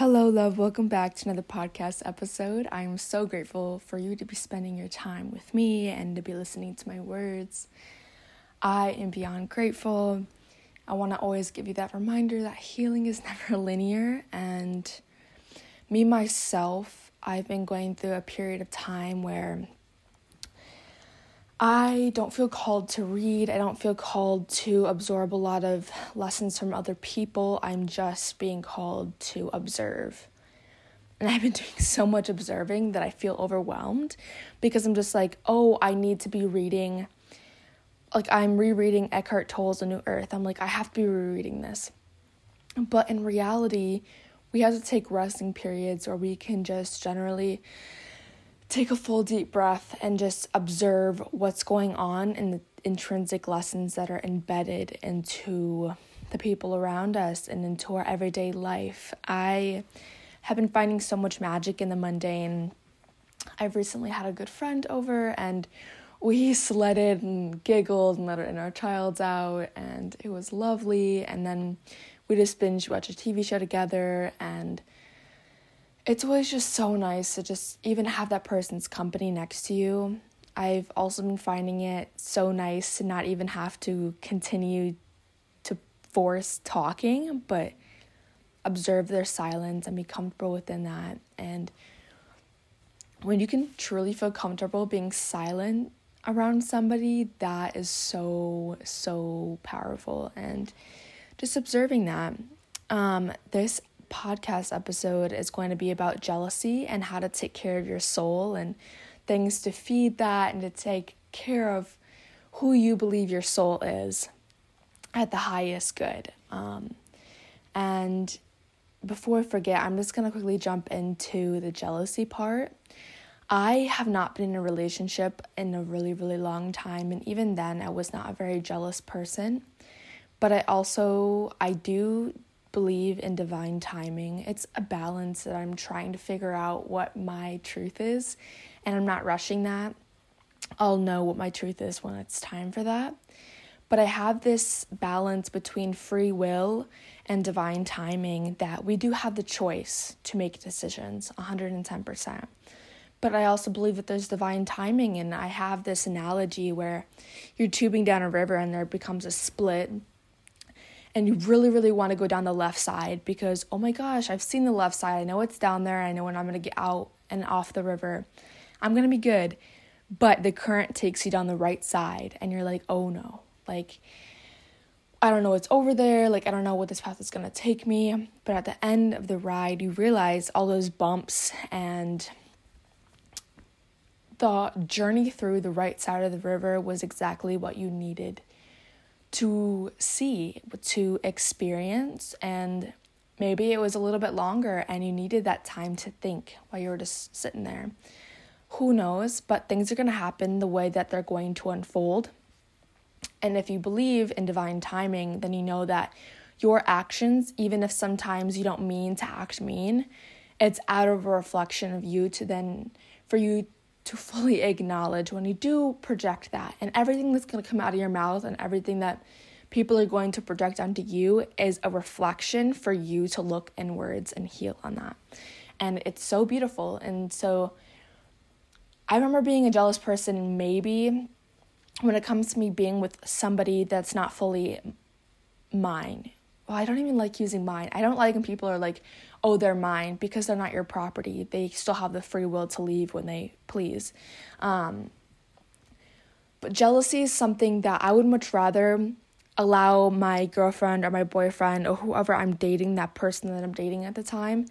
Hello, love. Welcome back to another podcast episode. I am so grateful for you to be spending your time with me and to be listening to my words. I am beyond grateful. I want to always give you that reminder that healing is never linear. And me, myself, I've been going through a period of time where I don't feel called to read. I don't feel called to absorb a lot of lessons from other people. I'm just being called to observe. And I've been doing so much observing that I feel overwhelmed because I'm just like, oh, I need to be reading. Like, I'm rereading Eckhart Tolle's A New Earth. I'm like, I have to be rereading this. But in reality, we have to take resting periods or we can just generally take a full deep breath and just observe what's going on in the intrinsic lessons that are embedded into the people around us and into our everyday life. I have been finding so much magic in the mundane. I've recently had a good friend over and we sledded and giggled and let our inner childs out and it was lovely and then we just binge watched a TV show together and it's always just so nice to just even have that person's company next to you. I've also been finding it so nice to not even have to continue to force talking, but observe their silence and be comfortable within that. And when you can truly feel comfortable being silent around somebody, that is so, so powerful. And just observing that. Um, this podcast episode is going to be about jealousy and how to take care of your soul and things to feed that and to take care of who you believe your soul is at the highest good. Um, and before I forget, I'm just going to quickly jump into the jealousy part. I have not been in a relationship in a really, really long time. And even then, I was not a very jealous person. But I also, I do believe in divine timing. It's a balance that I'm trying to figure out what my truth is, and I'm not rushing that. I'll know what my truth is when it's time for that. But I have this balance between free will and divine timing that we do have the choice to make decisions 110%. But I also believe that there's divine timing, and I have this analogy where you're tubing down a river and there becomes a split and you really, really want to go down the left side because, oh my gosh, I've seen the left side. I know it's down there. I know when I'm going to get out and off the river, I'm going to be good. But the current takes you down the right side, and you're like, oh no. Like, I don't know what's over there. Like, I don't know what this path is going to take me. But at the end of the ride, you realize all those bumps and the journey through the right side of the river was exactly what you needed to see, to experience, and maybe it was a little bit longer and you needed that time to think while you were just sitting there. Who knows? But things are going to happen the way that they're going to unfold. And if you believe in divine timing, then you know that your actions, even if sometimes you don't mean to act mean, it's out of a reflection of you to then for you to fully acknowledge when you do project that and everything that's going to come out of your mouth and everything that people are going to project onto you is a reflection for you to look inwards and heal on that. And it's so beautiful. And so I remember being a jealous person maybe when it comes to me being with somebody that's not fully mine. Well, I don't even like using mine. I don't like when people are like, oh, they're mine because they're not your property. They still have the free will to leave when they please. Um, but jealousy is something that I would much rather allow my girlfriend or my boyfriend or whoever I'm dating, that person that I'm dating at the time,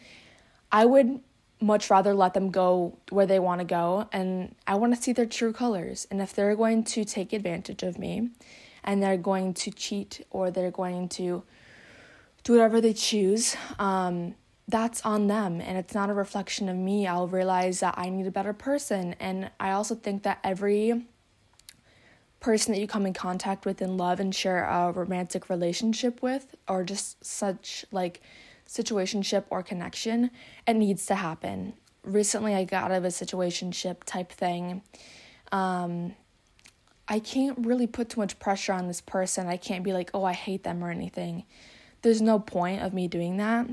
I would much rather let them go where they want to go and I want to see their true colors. And if they're going to take advantage of me and they're going to cheat or they're going to do whatever they choose, um, that's on them and it's not a reflection of me. I'll realize that I need a better person. And I also think that every person that you come in contact with in love and share a romantic relationship with, or just such like situationship or connection, it needs to happen. Recently, I got out of a situationship type thing. Um, I can't really put too much pressure on this person. I can't be like, oh, I hate them or anything. There's no point of me doing that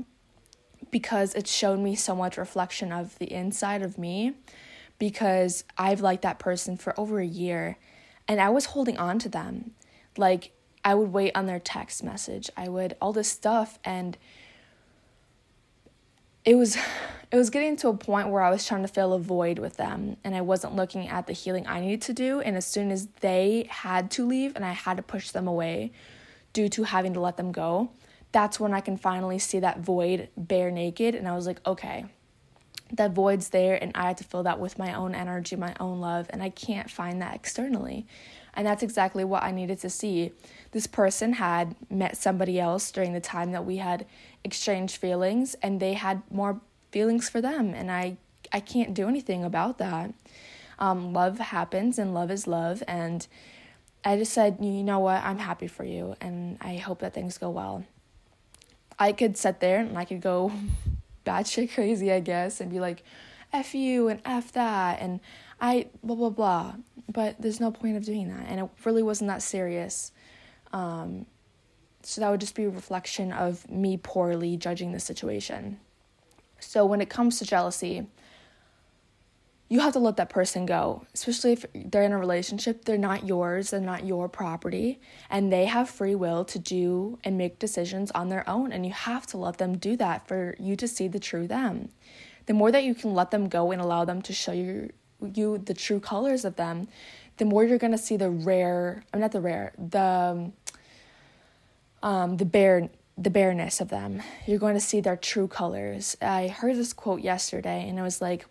because it showed me so much reflection of the inside of me because I've liked that person for over a year and I was holding on to them. Like I would wait on their text message. I would all this stuff and it was it was getting to a point where I was trying to fill a void with them and I wasn't looking at the healing I needed to do and as soon as they had to leave and I had to push them away due to having to let them go, that's when I can finally see that void bare naked and I was like, okay, that void's there and I had to fill that with my own energy, my own love, and I can't find that externally. And that's exactly what I needed to see. This person had met somebody else during the time that we had exchanged feelings and they had more feelings for them and I I can't do anything about that. Um, love happens and love is love and I just said, you know what, I'm happy for you and I hope that things go well. I could sit there and I could go batshit crazy, I guess, and be like, F you and F that and I blah blah blah. But there's no point of doing that. And it really wasn't that serious. Um, so that would just be a reflection of me poorly judging the situation. So when it comes to jealousy, you have to let that person go, especially if they're in a relationship. They're not yours, they're not your property, and they have free will to do and make decisions on their own. And you have to let them do that for you to see the true them. The more that you can let them go and allow them to show you, you the true colors of them, the more you're gonna see the rare, I'm not the rare, the um, the bare the bareness of them. You're going to see their true colors. I heard this quote yesterday, and it was like,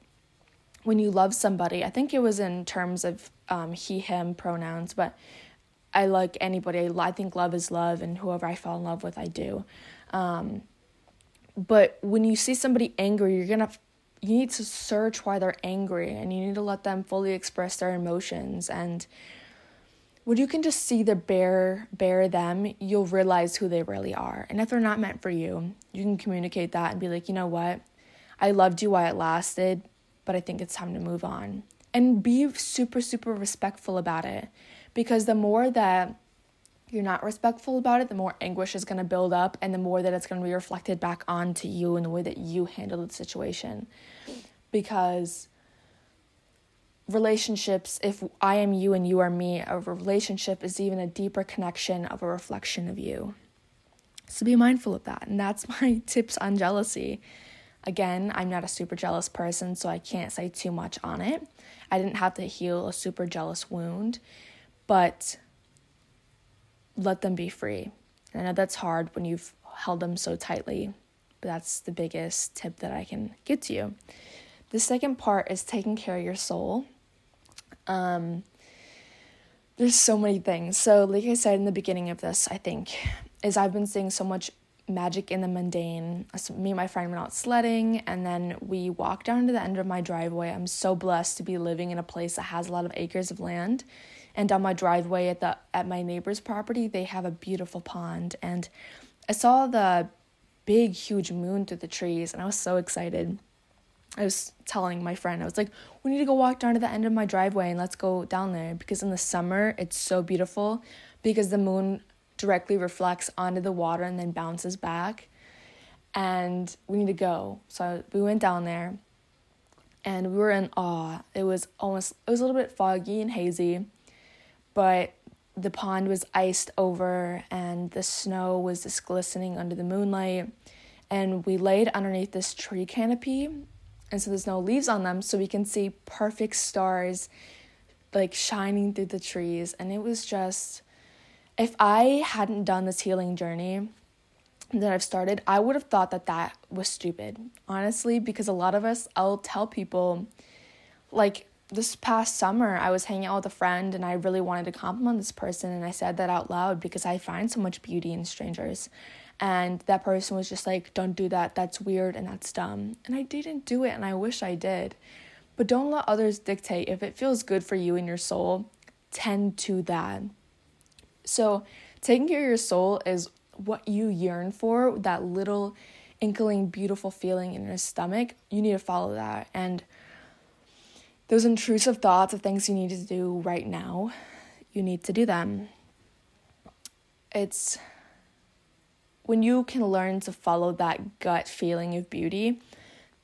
when you love somebody, I think it was in terms of um, he, him pronouns, but I like anybody. I think love is love, and whoever I fall in love with, I do. Um, but when you see somebody angry, you're gonna you need to search why they're angry, and you need to let them fully express their emotions and when you can just see the bear bear them, you'll realize who they really are. And if they're not meant for you, you can communicate that and be like, you know what? I loved you while it lasted, but I think it's time to move on. And be super, super respectful about it. Because the more that you're not respectful about it, the more anguish is going to build up, and the more that it's going to be reflected back onto you in the way that you handle the situation. Because relationships, if I am you and you are me, a relationship is even a deeper connection of a reflection of you. So be mindful of that. And that's my tips on jealousy. Again, I'm not a super jealous person, so I can't say too much on it. I didn't have to heal a super jealous wound, but let them be free. And I know that's hard when you've held them so tightly, but that's the biggest tip that I can give to you. The second part is taking care of your soul. Um, there's so many things. So, like I said in the beginning of this, I think, is I've been seeing so much magic in the mundane. Me and my friend went out sledding, and then we walked down to the end of my driveway. I'm so blessed to be living in a place that has a lot of acres of land. And on my driveway at the at my neighbor's property, they have a beautiful pond. And I saw the big, huge moon through the trees, and I was so excited. I was telling my friend, I was like, we need to go walk down to the end of my driveway and let's go down there because in the summer it's so beautiful because the moon directly reflects onto the water and then bounces back. And we need to go. So we went down there and we were in awe. It was almost, it was a little bit foggy and hazy, but the pond was iced over and the snow was just glistening under the moonlight. And we laid underneath this tree canopy and so there's no leaves on them so we can see perfect stars like shining through the trees and it was just if i hadn't done this healing journey that i've started i would have thought that that was stupid honestly because a lot of us i'll tell people like this past summer i was hanging out with a friend and i really wanted to compliment this person and i said that out loud because i find so much beauty in strangers. And that person was just like don't do that. That's weird and that's dumb. And i didn't do it and i wish i did. But don't let others dictate if it feels good for you and your soul tend to that so taking care of your soul is what you yearn for that little inkling beautiful feeling in your stomach you need to follow that and those intrusive thoughts of things you need to do right now you need to do them it's when you can learn to follow that gut feeling of beauty,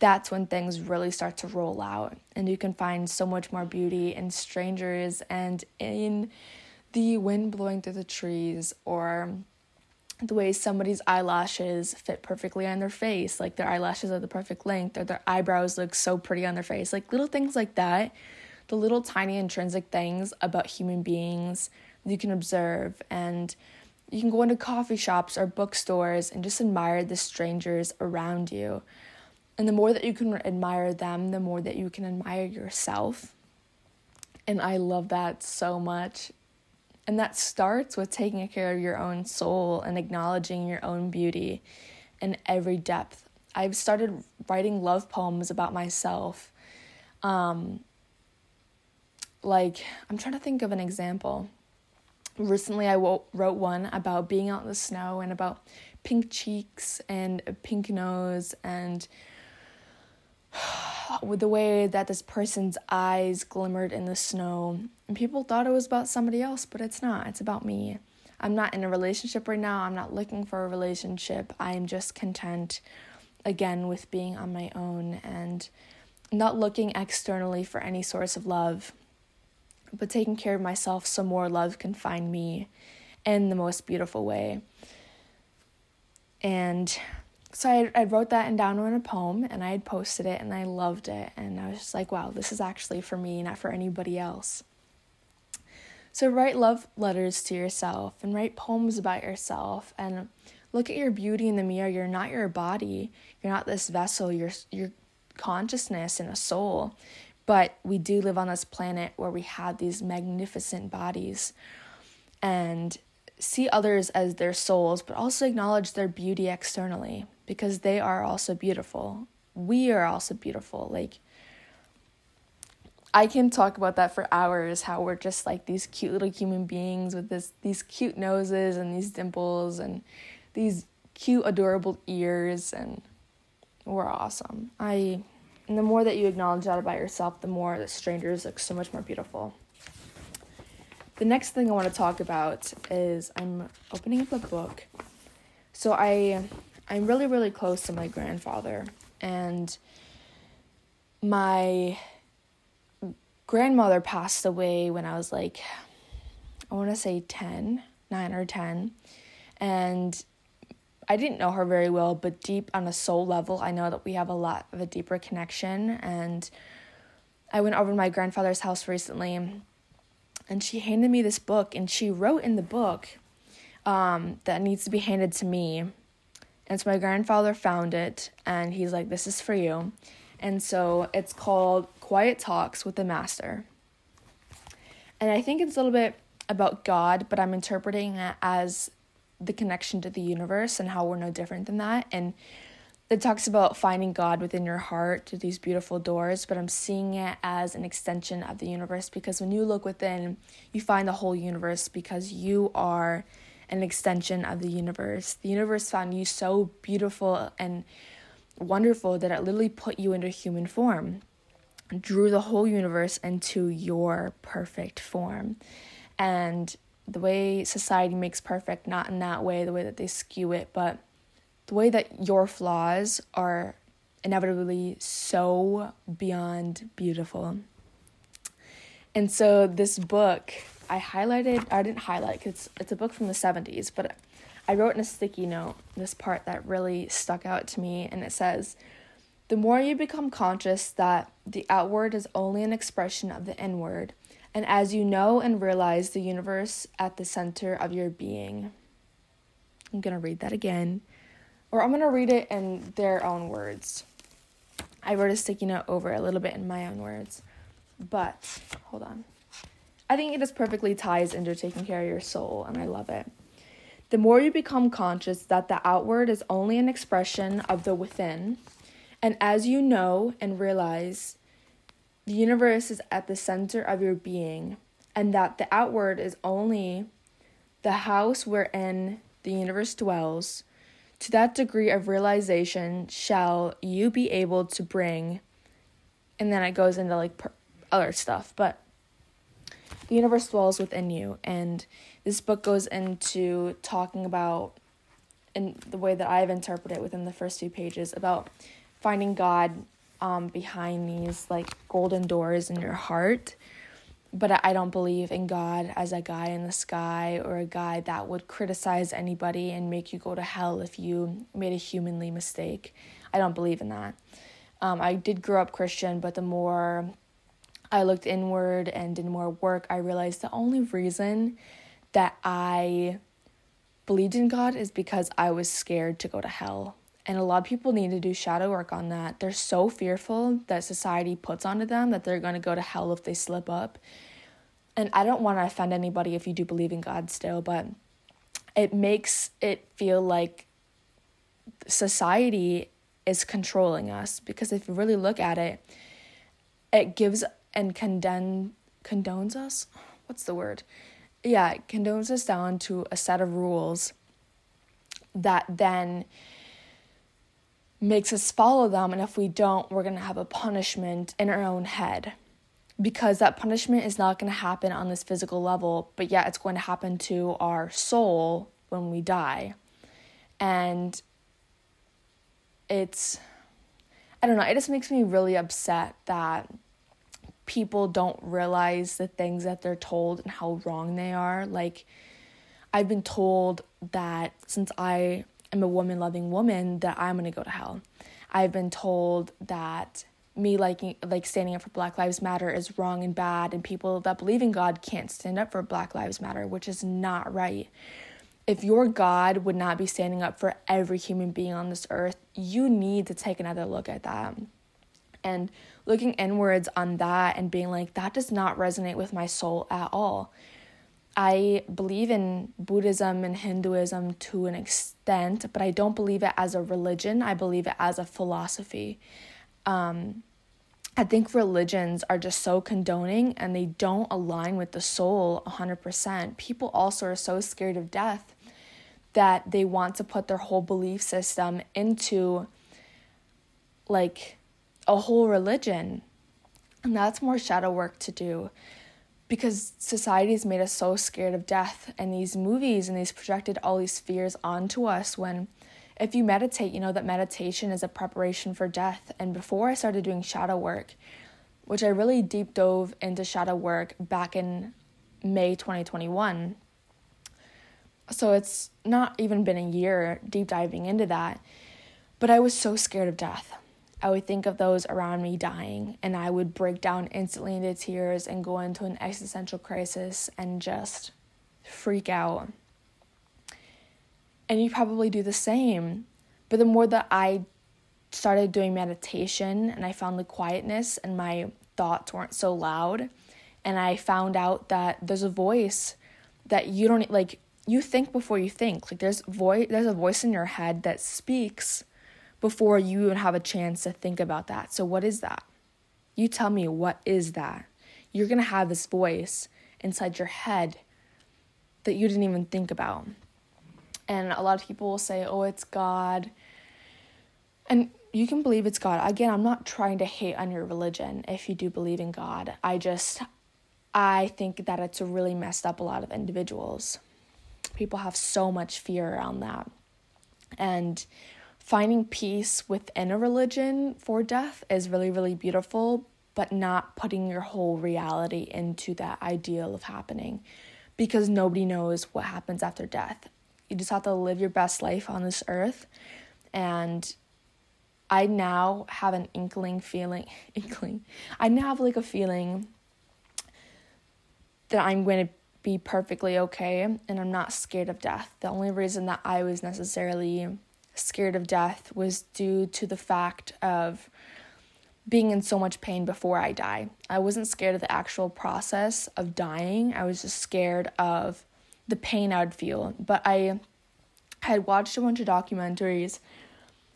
that's when things really start to roll out. And you can find so much more beauty in strangers and in the wind blowing through the trees or the way somebody's eyelashes fit perfectly on their face, like their eyelashes are the perfect length, or their eyebrows look so pretty on their face, like little things like that, the little tiny intrinsic things about human beings you can observe and you can go into coffee shops or bookstores and just admire the strangers around you. And the more that you can admire them, the more that you can admire yourself. And I love that so much. And that starts with taking care of your own soul and acknowledging your own beauty in every depth. I've started writing love poems about myself. Um, like, I'm trying to think of an example recently I wrote one about being out in the snow and about pink cheeks and a pink nose and with the way that this person's eyes glimmered in the snow. And people thought it was about somebody else but it's not. It's about me. I'm not in a relationship right now. I'm not looking for a relationship. I'm just content again with being on my own and not looking externally for any source of love. But taking care of myself so more love can find me in the most beautiful way. And so I, I wrote that and down in a poem and I had posted it and I loved it. And I was just like, wow, this is actually for me, not for anybody else. So write love letters to yourself and write poems about yourself and look at your beauty in the mirror. You're not your body. You're not this vessel. You're your consciousness and a soul. But we do live on this planet where we have these magnificent bodies and see others as their souls, but also acknowledge their beauty externally because they are also beautiful. We are also beautiful. Like, I can talk about that for hours how we're just like these cute little human beings with this these cute noses and these dimples and these cute adorable ears and we're awesome. I and the more that you acknowledge that about yourself, the more that strangers look so much more beautiful. The next thing I want to talk about is I'm opening up a book. So I I'm really really close to my grandfather and my grandmother passed away when I was like I want to say 10, 9 or 10. And I didn't know her very well, but deep on a soul level, I know that we have a lot of a deeper connection. And I went over to my grandfather's house recently, and she handed me this book, and she wrote in the book um, that needs to be handed to me. And so my grandfather found it, and he's like, This is for you. And so it's called Quiet Talks with the Master. And I think it's a little bit about God, but I'm interpreting it as the connection to the universe and how we're no different than that. And it talks about finding God within your heart through these beautiful doors, but I'm seeing it as an extension of the universe because when you look within, you find the whole universe because you are an extension of the universe. The universe found you so beautiful and wonderful that it literally put you into human form, drew the whole universe into your perfect form. And the way society makes perfect, not in that way, the way that they skew it, but the way that your flaws are inevitably so beyond beautiful. And so this book, I highlighted, I didn't highlight it's it's a book from the 70s, but I wrote in a sticky note this part that really stuck out to me and it says, "The more you become conscious that the outward is only an expression of the inward, and as you know and realize the universe at the center of your being. I'm going to read that again, or I'm going to read it in their own words. I wrote a sticky note over a little bit in my own words, but hold on. I think it just perfectly ties into taking care of your soul, and I love it. The more you become conscious that the outward is only an expression of the within, and as you know and realize the universe is at the center of your being, and that the outward is only the house wherein the universe dwells, to that degree of realization shall you be able to bring. And then it goes into like per- other stuff, but the universe dwells within you. And this book goes into talking about in the way that I've interpreted it within the first few pages about finding God um, behind these like golden doors in your heart. But I don't believe in God as a guy in the sky or a guy that would criticize anybody and make you go to hell if you made a humanly mistake. I don't believe in that. Um, I did grow up Christian, but the more I looked inward and did more work, I realized the only reason that I believed in God is because I was scared to go to hell. And a lot of people need to do shadow work on that. They're so fearful that society puts onto them that they're going to go to hell if they slip up. And I don't want to offend anybody if you do believe in God still, but it makes it feel like society is controlling us because if you really look at it, it gives and condemn condones us. What's the word? Yeah, condones us down to a set of rules that then makes us follow them. And if we don't, we're going to have a punishment in our own head because that punishment is not going to happen on this physical level, but yet it's going to happen to our soul when we die. And it's, I don't know, it just makes me really upset that people don't realize the things that they're told and how wrong they are. Like, I've been told that since I am a woman loving woman that I'm to go to hell. I've been told that me liking like standing up for Black Lives Matter is wrong and bad and people that believe in God can't stand up for Black Lives Matter, which is not right. If your God would not be standing up for every human being on this earth, you need to take another look at that. And looking inwards on that and being like, that does not resonate with my soul at all. I believe in Buddhism and Hinduism to an extent, but I don't believe it as a religion. I believe it as a philosophy. Um, I think religions are just so condoning and they don't align with the soul 100%. People also are so scared of death that they want to put their whole belief system into like a whole religion. And that's more shadow work to do because society has made us so scared of death. And these movies and these projected all these fears onto us when if you meditate you know that meditation is a preparation for death. And before i started doing shadow work which i really deep dove into shadow work back in may 2021 so it's not even been a year deep diving into that but i was so scared of death I would think of those around me dying, and I would break down instantly into tears and go into an existential crisis and just freak out. And you probably do the same. But the more that I started doing meditation and I found the quietness and my thoughts weren't so loud, and I found out that there's a voice that you don't like you think before you think. Like there's voice there's a voice in your head that speaks before you even have a chance to think about that. So, what is that? You tell me, what is that? You're going to have this voice inside your head that you didn't even think about. And a lot of people will say, oh, it's God. And you can believe it's God. Again, I'm not trying to hate on your religion if you do believe in God. I just, I think that it's really messed up a lot of individuals. People have so much fear around that. And finding peace within a religion for death is really, really beautiful, but not putting your whole reality into that ideal of happening because nobody knows what happens after death. You just have to live your best life on this earth. And I now have an inkling feeling, inkling. I now have like a feeling that I'm going to be perfectly okay and I'm not scared of death. The only reason that I was necessarily scared of death was due to the fact of being in so much pain before I die. I wasn't scared of the actual process of dying, I was just scared of the pain I would feel. But I had watched a bunch of documentaries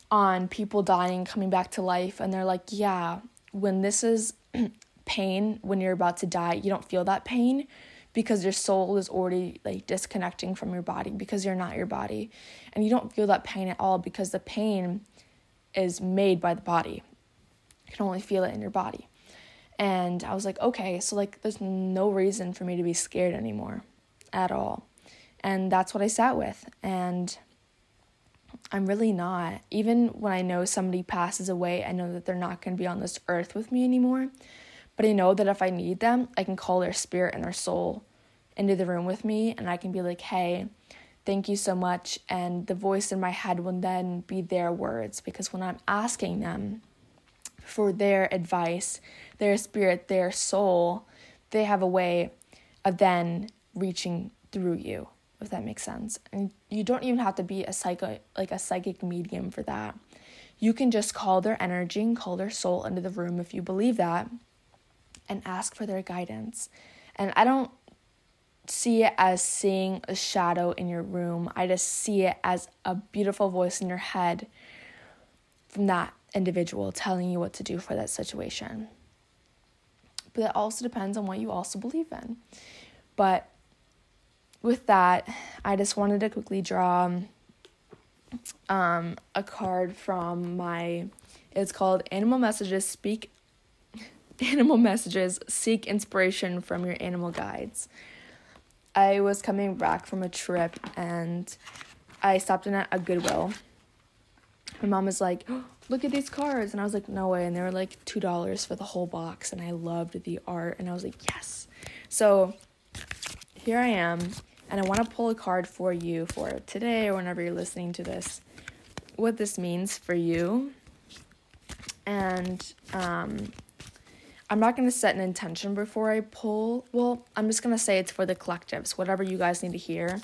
on people dying, coming back to life, and they're like, yeah, when this is pain, when you're about to die, you don't feel that pain because your soul is already like disconnecting from your body because you're not your body. And you don't feel that pain at all because the pain is made by the body. You can only feel it in your body. And i was like okay so like there's no reason for me to be scared anymore at all. And that's what i sat with. And I'm really not. Even when I know somebody passes away, I know that they're not going to be on this earth with me anymore. But I know that if I need them, I can call their spirit and their soul into the room with me and I can be like, hey, thank you so much. And the voice in my head will then be their words because when I'm asking them for their advice, their spirit, their soul, they have a way of then reaching through you if that makes sense. And you don't even have to be a psycho like a psychic medium for that. You can just call their energy and call their soul into the room if you believe that and ask for their guidance. And I don't see it as seeing a shadow in your room. I just see it as a beautiful voice in your head from that individual telling you what to do for that situation. But it also depends on what you also believe in. But with that, I just wanted to quickly draw um, a card from my. It's called Animal Messages Speak. Animal Messages Seek Inspiration from Your Animal Guides. I was coming back from a trip and I stopped in at a Goodwill. My mom was like, oh, "Look at these cards," and I was like, "No way!" And they were like two dollars for the whole box, and I loved the art, and I was like, "Yes!" So here I am and I want to pull a card for you for today or whenever you're listening to this, what this means for you. And um, I'm not going to set an intention before I pull. Well, I'm just going to say it's for the collectives, whatever you guys need to hear.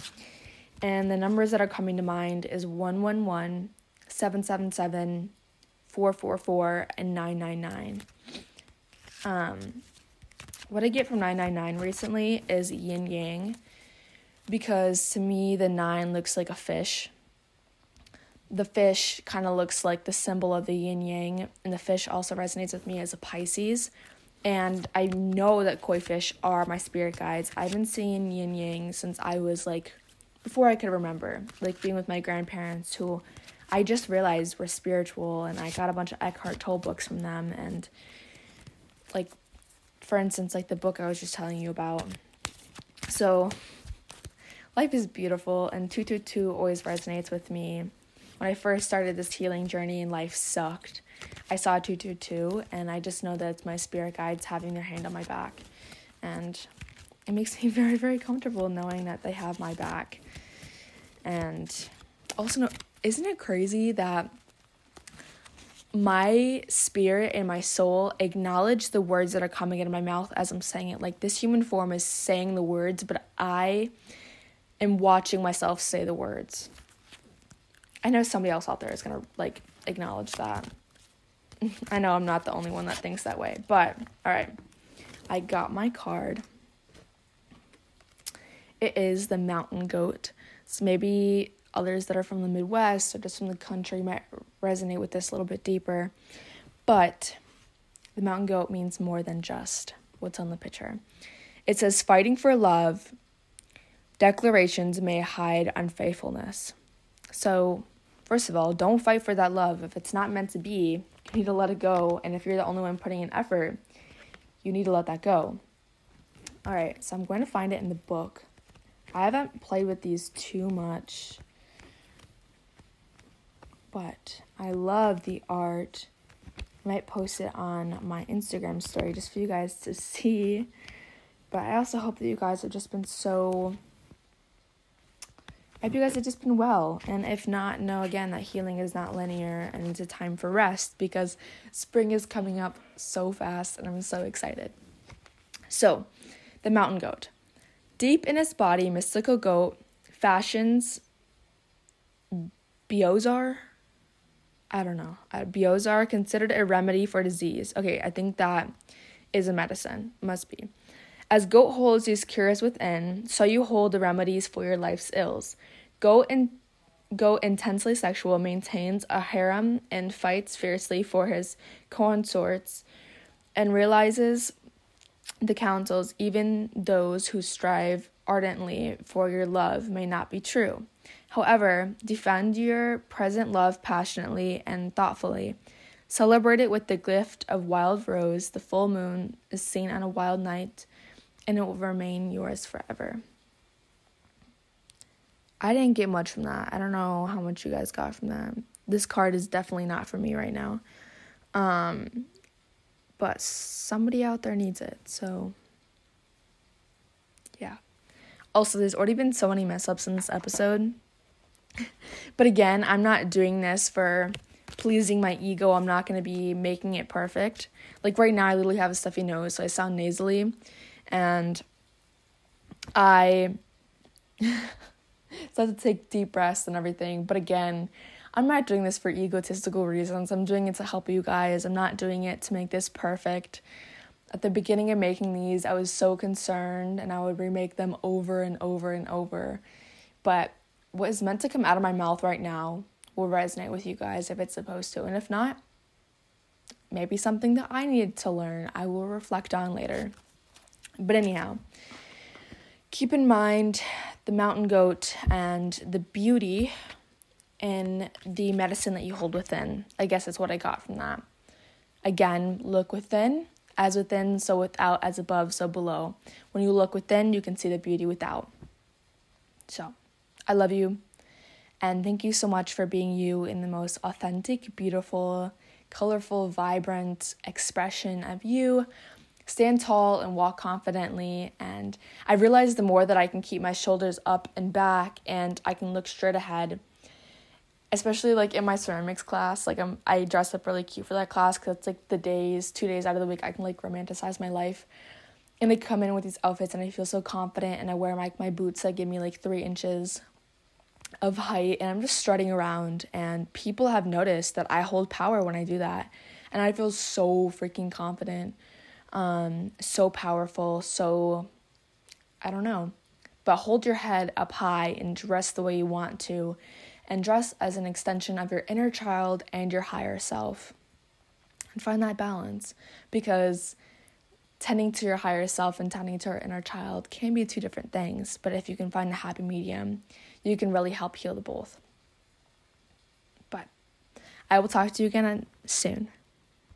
And the numbers that are coming to mind is 111, 777, 444, and 999. Um, what I get from 999 recently is yin yang because to me the nine looks like a fish. The fish kind of looks like the symbol of the yin yang, and the fish also resonates with me as a Pisces. And I know that koi fish are my spirit guides. I've been seeing yin yang since I was like, before I could remember, like being with my grandparents who I just realized were spiritual, and I got a bunch of Eckhart Tolle books from them. And like, for instance, like the book I was just telling you about. So life is beautiful and 222 always resonates with me. When I first started this healing journey and life sucked, I saw 222 and I just know that it's my spirit guides having their hand on my back. And it makes me very, very comfortable knowing that they have my back. And also, isn't it crazy that my spirit and my soul acknowledge the words that are coming out of my mouth as I'm saying it? Like this human form is saying the words, but I am watching myself say the words. I know somebody else out there is going to like acknowledge that. I know I'm not the only one that thinks that way, but all right. I got my card. It is the mountain goat. So maybe others that are from the Midwest or just from the country might resonate with this a little bit deeper. But the mountain goat means more than just what's on the picture. It says fighting for love, Declarations may hide unfaithfulness. So, first of all, don't fight for that love. If it's not meant to be, need to let it go. And if you're the only one putting in effort, you need to let that go. All right, so I'm going to find it in the book. I haven't played with these too much, but I love the art. I might post it on my Instagram story just for you guys to see. But I also hope that you guys have just been so I hope you guys have just been well. And if not, know again that healing is not linear and it's a time for rest because spring is coming up so fast and I'm so excited. So, the mountain goat. Deep in its body, mystical goat fashions bezoar. I don't know. Uh, bezoar considered a remedy for disease. Okay, I think that is a medicine. Must be. As goat holds these cures within, so you hold the remedies for your life's ills. Goat and Goat intensely sexual, maintains a harem and fights fiercely for his consorts, and realizes the counsels, even those who strive ardently for your love, may not be true. However, defend your present love passionately and thoughtfully. Celebrate it with the gift of wild rose. The full moon is seen on a wild night and it will remain yours forever. I didn't get much from that. I don't know how much you guys got from that. This card is definitely not for me right now. Um, but somebody out there needs it. So, yeah. Also, there's already been so many mess ups in this episode. but again, I'm not doing this for pleasing my ego. I'm not going to be making it perfect. Like right now, I literally have a stuffy nose, so I sound nasally. And I have to take deep breaths and everything. But again, I'm not doing this for egotistical reasons. I'm doing it to help you guys. I'm not doing it to make this perfect. At the beginning of making these, I was so concerned and I would remake them over and over and over. But what is meant to come out of my mouth right now will resonate with you guys if it's supposed to. And if not, maybe something that I need to learn, I will reflect on later. But anyhow, keep in mind the mountain goat and the beauty in the medicine that you hold within. I guess that's what I got from that. Again, look within, as within, so without, as above, so below. When you look within, you can see the beauty without. So, I love you. And thank you so much for being you in the most authentic, beautiful, colorful, vibrant expression of you stand tall and walk confidently. And I realize the more that I can keep my shoulders up and back and I can look straight ahead, especially like in my ceramics class, like I'm, I dress up really cute for that class because it's like the days, two days out of the week, I can like romanticize my life. And they come in with these outfits and I feel so confident and I wear my, my boots that give me like three inches of height and I'm just strutting around and people have noticed that I hold power when I do that. And I feel so freaking confident um, so powerful, so I don't know. But hold your head up high and dress the way you want to, and dress as an extension of your inner child and your higher self. And find that balance because tending to your higher self and tending to our inner child can be two different things. But if you can find a happy medium, you can really help heal the both. But I will talk to you again soon.